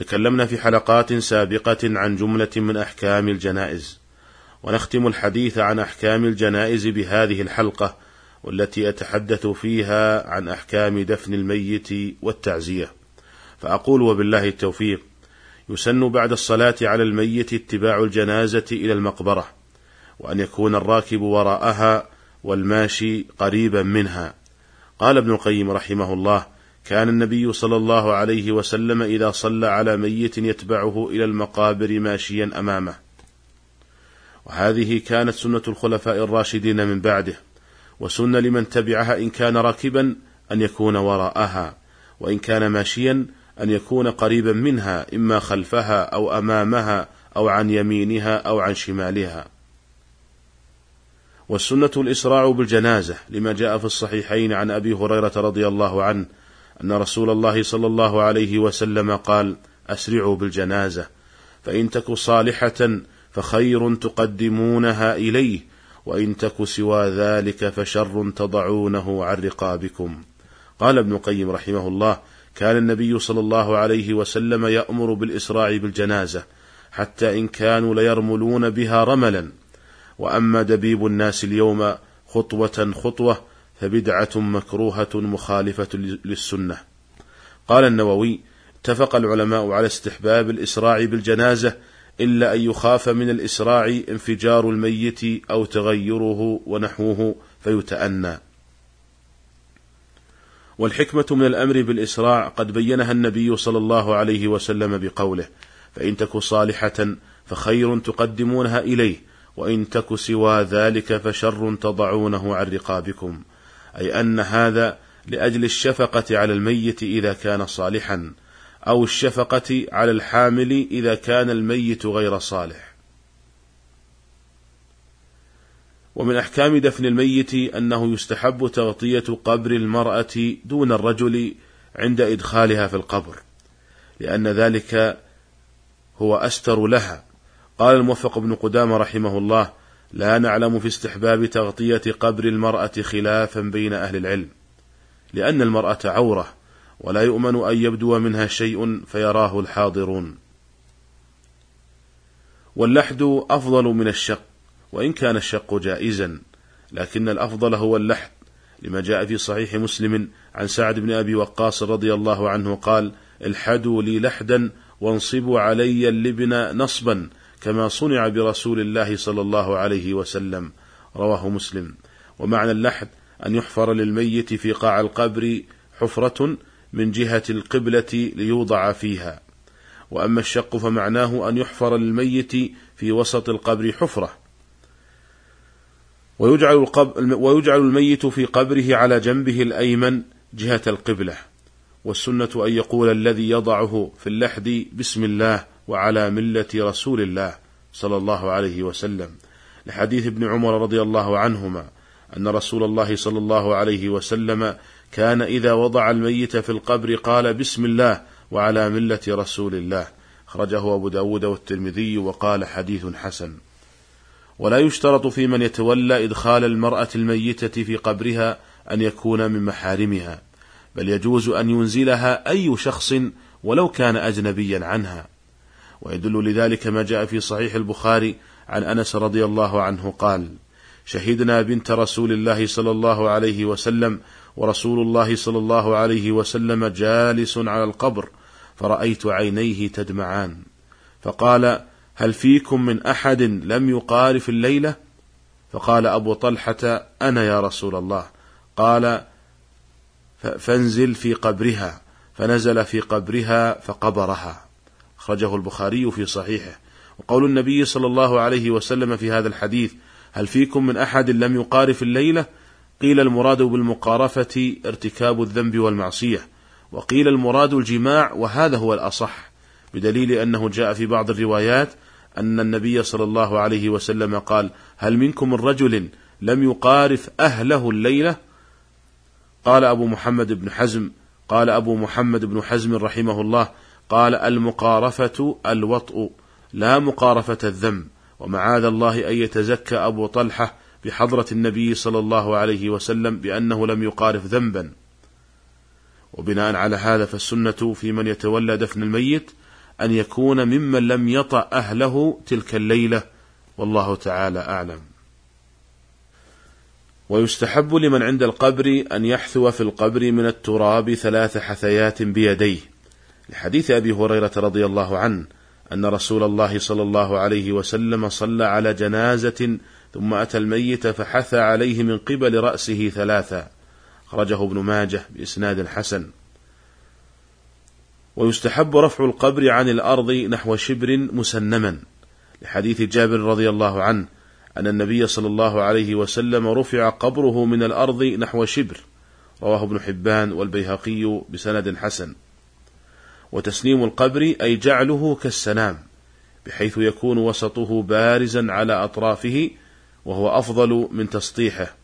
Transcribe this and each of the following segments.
تكلمنا في حلقات سابقة عن جملة من أحكام الجنائز. ونختم الحديث عن أحكام الجنائز بهذه الحلقة والتي أتحدث فيها عن أحكام دفن الميت والتعزية. فأقول وبالله التوفيق يسن بعد الصلاة على الميت اتباع الجنازة إلى المقبرة وأن يكون الراكب وراءها والماشي قريبا منها. قال ابن القيم رحمه الله كان النبي صلى الله عليه وسلم إذا صلى على ميت يتبعه إلى المقابر ماشيا أمامه. وهذه كانت سنة الخلفاء الراشدين من بعده وسن لمن تبعها إن كان راكبا أن يكون وراءها وإن كان ماشيا أن يكون قريبا منها إما خلفها أو أمامها أو عن يمينها أو عن شمالها. والسنة الإسراع بالجنازة لما جاء في الصحيحين عن أبي هريرة رضي الله عنه أن رسول الله صلى الله عليه وسلم قال أسرعوا بالجنازة فإن تك صالحة فخير تقدمونها إليه وإن تك سوى ذلك فشر تضعونه عن رقابكم. قال ابن القيم رحمه الله كان النبي صلى الله عليه وسلم يأمر بالإسراع بالجنازة حتى إن كانوا ليرملون بها رملا. وأما دبيب الناس اليوم خطوة خطوة فبدعة مكروهة مخالفة للسنة. قال النووي اتفق العلماء على استحباب الإسراع بالجنازة إلا أن يخاف من الإسراع انفجار الميت أو تغيره ونحوه فيتأنى. والحكمة من الأمر بالإسراع قد بينها النبي صلى الله عليه وسلم بقوله فإن تك صالحة فخير تقدمونها إليه وإن تك سوى ذلك فشر تضعونه عن رقابكم. أي أن هذا لأجل الشفقة على الميت إذا كان صالحا أو الشفقة على الحامل إذا كان الميت غير صالح. ومن أحكام دفن الميت أنه يستحب تغطية قبر المرأة دون الرجل عند إدخالها في القبر لأن ذلك هو أستر لها. قال الموفق بن قدامة رحمه الله لا نعلم في استحباب تغطية قبر المرأة خلافا بين أهل العلم لأن المرأة عورة ولا يؤمن أن يبدو منها شيء فيراه الحاضرون. واللحد أفضل من الشق وإن كان الشق جائزا لكن الأفضل هو اللحد لما جاء في صحيح مسلم عن سعد بن أبي وقاص رضي الله عنه قال الحدوا لي لحدا وانصبوا علي اللبن نصبا كما صنع برسول الله صلى الله عليه وسلم رواه مسلم. ومعنى اللحد أن يحفر للميت في قاع القبر حفرة من جهة القبلة ليوضع فيها. وأما الشق فمعناه أن يحفر للميت في وسط القبر حفرة. ويجعل, القبر ويجعل الميت في قبره على جنبه الأيمن جهة القبلة. والسنة أن يقول الذي يضعه في اللحد بسم الله. وعلى ملة رسول الله صلى الله عليه وسلم. لحديث ابن عمر رضي الله عنهما أن رسول الله صلى الله عليه وسلم كان إذا وضع الميت في القبر قال بسم الله وعلى ملة رسول الله. أخرجه أبو داود والترمذي وقال حديث حسن. ولا يشترط في من يتولى إدخال المرأة الميتة في قبرها أن يكون من محارمها بل يجوز أن ينزلها أي شخص ولو كان أجنبيا عنها. ويدل لذلك ما جاء في صحيح البخاري عن أنس رضي الله عنه قال: شهدنا بنت رسول الله صلى الله عليه وسلم ورسول الله صلى الله عليه وسلم جالس على القبر فرأيت عينيه تدمعان فقال: هل فيكم من أحد لم يقارف الليلة؟ فقال أبو طلحة: أنا يا رسول الله. قال: فانزل في قبرها فنزل في قبرها فقبرها. أخرجه البخاري في صحيحه. وقول النبي صلى الله عليه وسلم في هذا الحديث هل فيكم من أحد لم يقارف الليلة قيل المراد بالمقارفة ارتكاب الذنب والمعصية. وقيل المراد الجماع. وهذا هو الأصح بدليل أنه جاء في بعض الروايات أن النبي صلى الله عليه وسلم قال هل منكم من رجل لم يقارف أهله الليلة قال أبو محمد بن حزم قال أبو محمد بن حزم رحمه الله قال المقارفة الوطء لا مقارفة الذنب ومعاذ الله أن يتزكى أبو طلحة بحضرة النبي صلى الله عليه وسلم بأنه لم يقارف ذنبا. وبناء على هذا فالسنة في من يتولى دفن الميت أن يكون ممن لم يطأ أهله تلك الليلة. والله تعالى أعلم. ويستحب لمن عند القبر أن يحثو في القبر من التراب ثلاث حثيات بيديه. لحديث أبي هريرة رضي الله عنه أن رسول الله صلى الله عليه وسلم صلى على جنازة ثم أتى الميت فحثى عليه من قبل رأسه ثلاثا أخرجه ابن ماجه بإسناد حسن. ويستحب رفع القبر عن الأرض نحو شبر مسنما. لحديث جابر رضي الله عنه أن النبي صلى الله عليه وسلم رفع قبره من الأرض نحو شبر. رواه ابن حبان والبيهقي بسند حسن. وتسليم القبر أي جعله كالسنام بحيث يكون وسطه بارزا على أطرافه وهو أفضل من تسطيحه.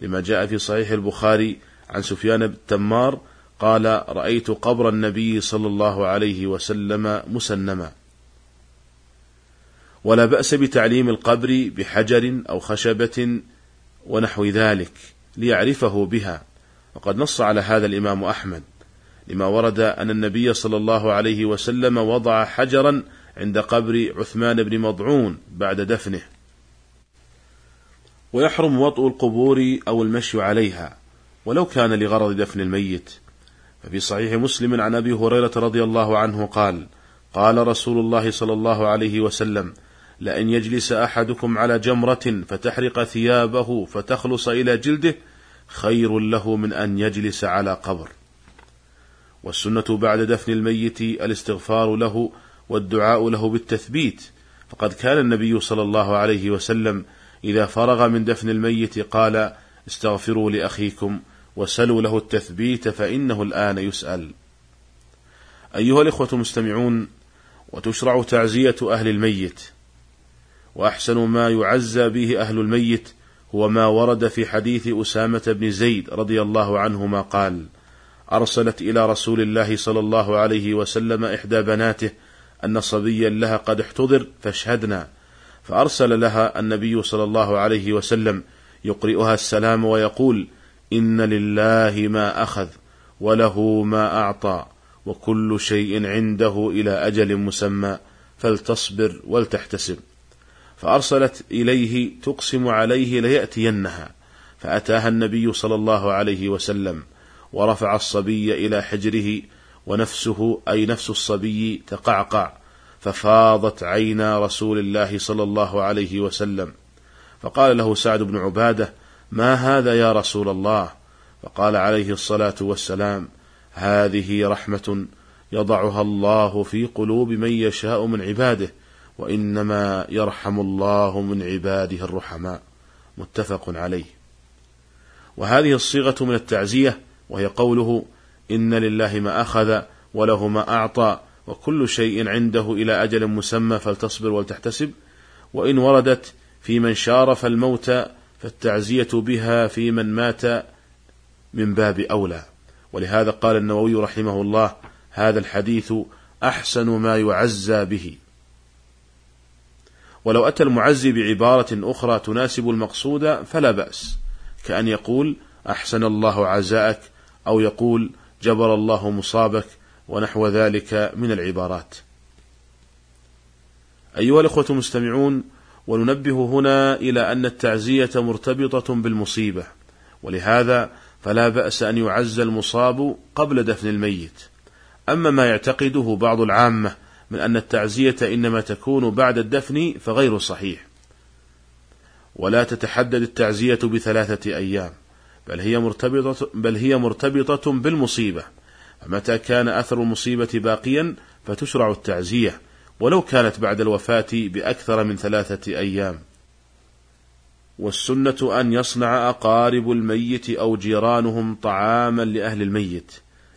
لما جاء في صحيح البخاري عن سفيان بن تمار قال رأيت قبر النبي صلى الله عليه وسلم مسنما. ولا بأس بتعليم القبر بحجر أو خشبة ونحو ذلك ليعرفه بها. وقد نص على هذا الإمام أحمد. لما ورد أن النبي صلى الله عليه وسلم وضع حجرا عند قبر عثمان بن مضعون بعد دفنه. ويحرم وطء القبور أو المشي عليها ولو كان لغرض دفن الميت. ففي صحيح مسلم عن أبي هريرة رضي الله عنه قال قال رسول الله صلى الله عليه وسلم لأن يجلس أحدكم على جمرة فتحرق ثيابه فتخلص إلى جلده خير له من أن يجلس على قبر. والسنة بعد دفن الميت الاستغفار له والدعاء له بالتثبيت. فقد كان النبي صلى الله عليه وسلم إذا فرغ من دفن الميت قال استغفروا لأخيكم وسلوا له التثبيت فإنه الآن يسأل. أيها الإخوة المستمعون وتشرع تعزية أهل الميت وأحسن ما يعزى به أهل الميت هو ما ورد في حديث أسامة بن زيد رضي الله عنهما قال أرسلت إلى رسول الله صلى الله عليه وسلم إحدى بناته أن صبيا لها قد احتضر فاشهدنا فأرسل لها النبي صلى الله عليه وسلم يقرئها السلام ويقول إن لله ما أخذ وله ما أعطى وكل شيء عنده إلى أجل مسمى فلتصبر ولتحتسب. فأرسلت إليه تقسم عليه ليأتينها فأتاها النبي صلى الله عليه وسلم. ورفع الصبي إلى حجره ونفسه أي نفس الصبي تقعقع ففاضت عينا رسول الله صلى الله عليه وسلم. فقال له سعد بن عبادة ما هذا يا رسول الله؟ فقال عليه الصلاة والسلام هذه رحمة يضعها الله في قلوب من يشاء من عباده وإنما يرحم الله من عباده الرحماء. متفق عليه. وهذه الصيغة من التعزية وهي قوله إن لله ما أخذ وله ما أعطى وكل شيء عنده إلى أجل مسمى فلتصبر ولتحتسب. وإن وردت في من شارف الموت فالتعزية بها في من مات من باب أولى. ولهذا قال النووي رحمه الله هذا الحديث أحسن ما يعزى به. ولو أتى المعزي بعبارة أخرى تناسب المقصود فلا بأس. كأن يقول أحسن الله عزاءك أو يقول جبر الله مصابك ونحو ذلك من العبارات. أيها الأخوة المستمعون، وننبه هنا إلى أن التعزية مرتبطة بالمصيبة، ولهذا فلا بأس أن يعز المصاب قبل دفن الميت. أما ما يعتقده بعض العامة من أن التعزية إنما تكون بعد الدفن فغير صحيح. ولا تتحدد التعزية بثلاثة أيام، بل هي مرتبطة بل هي مرتبطة بالمصيبة. فمتى كان أثر المصيبة باقيا فتشرع التعزية ولو كانت بعد الوفاة بأكثر من ثلاثة أيام. والسنة أن يصنع أقارب الميت أو جيرانهم طعاما لأهل الميت.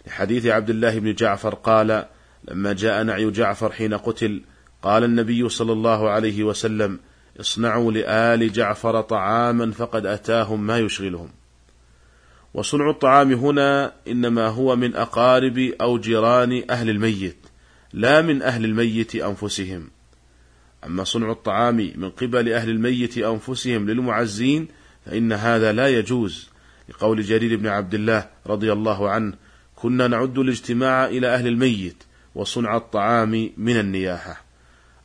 لحديث عبد الله بن جعفر قال لما جاء نعي جعفر حين قتل قال النبي صلى الله عليه وسلم اصنعوا لآل جعفر طعاما فقد أتاهم ما يشغلهم. وصنع الطعام هنا إنما هو من أقارب أو جيران أهل الميت لا من أهل الميت أنفسهم. أما صنع الطعام من قبل أهل الميت أنفسهم للمعزين فإن هذا لا يجوز. لقول جرير بن عبد الله رضي الله عنه كنا نعد الاجتماع إلى أهل الميت وصنع الطعام من النياحة.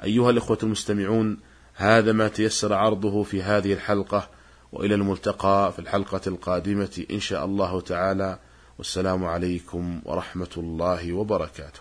أيها الإخوة المستمعون هذا ما تيسر عرضه في هذه الحلقة. وإلى الملتقى في الحلقة القادمة إن شاء الله تعالى. والسلام عليكم ورحمة الله وبركاته.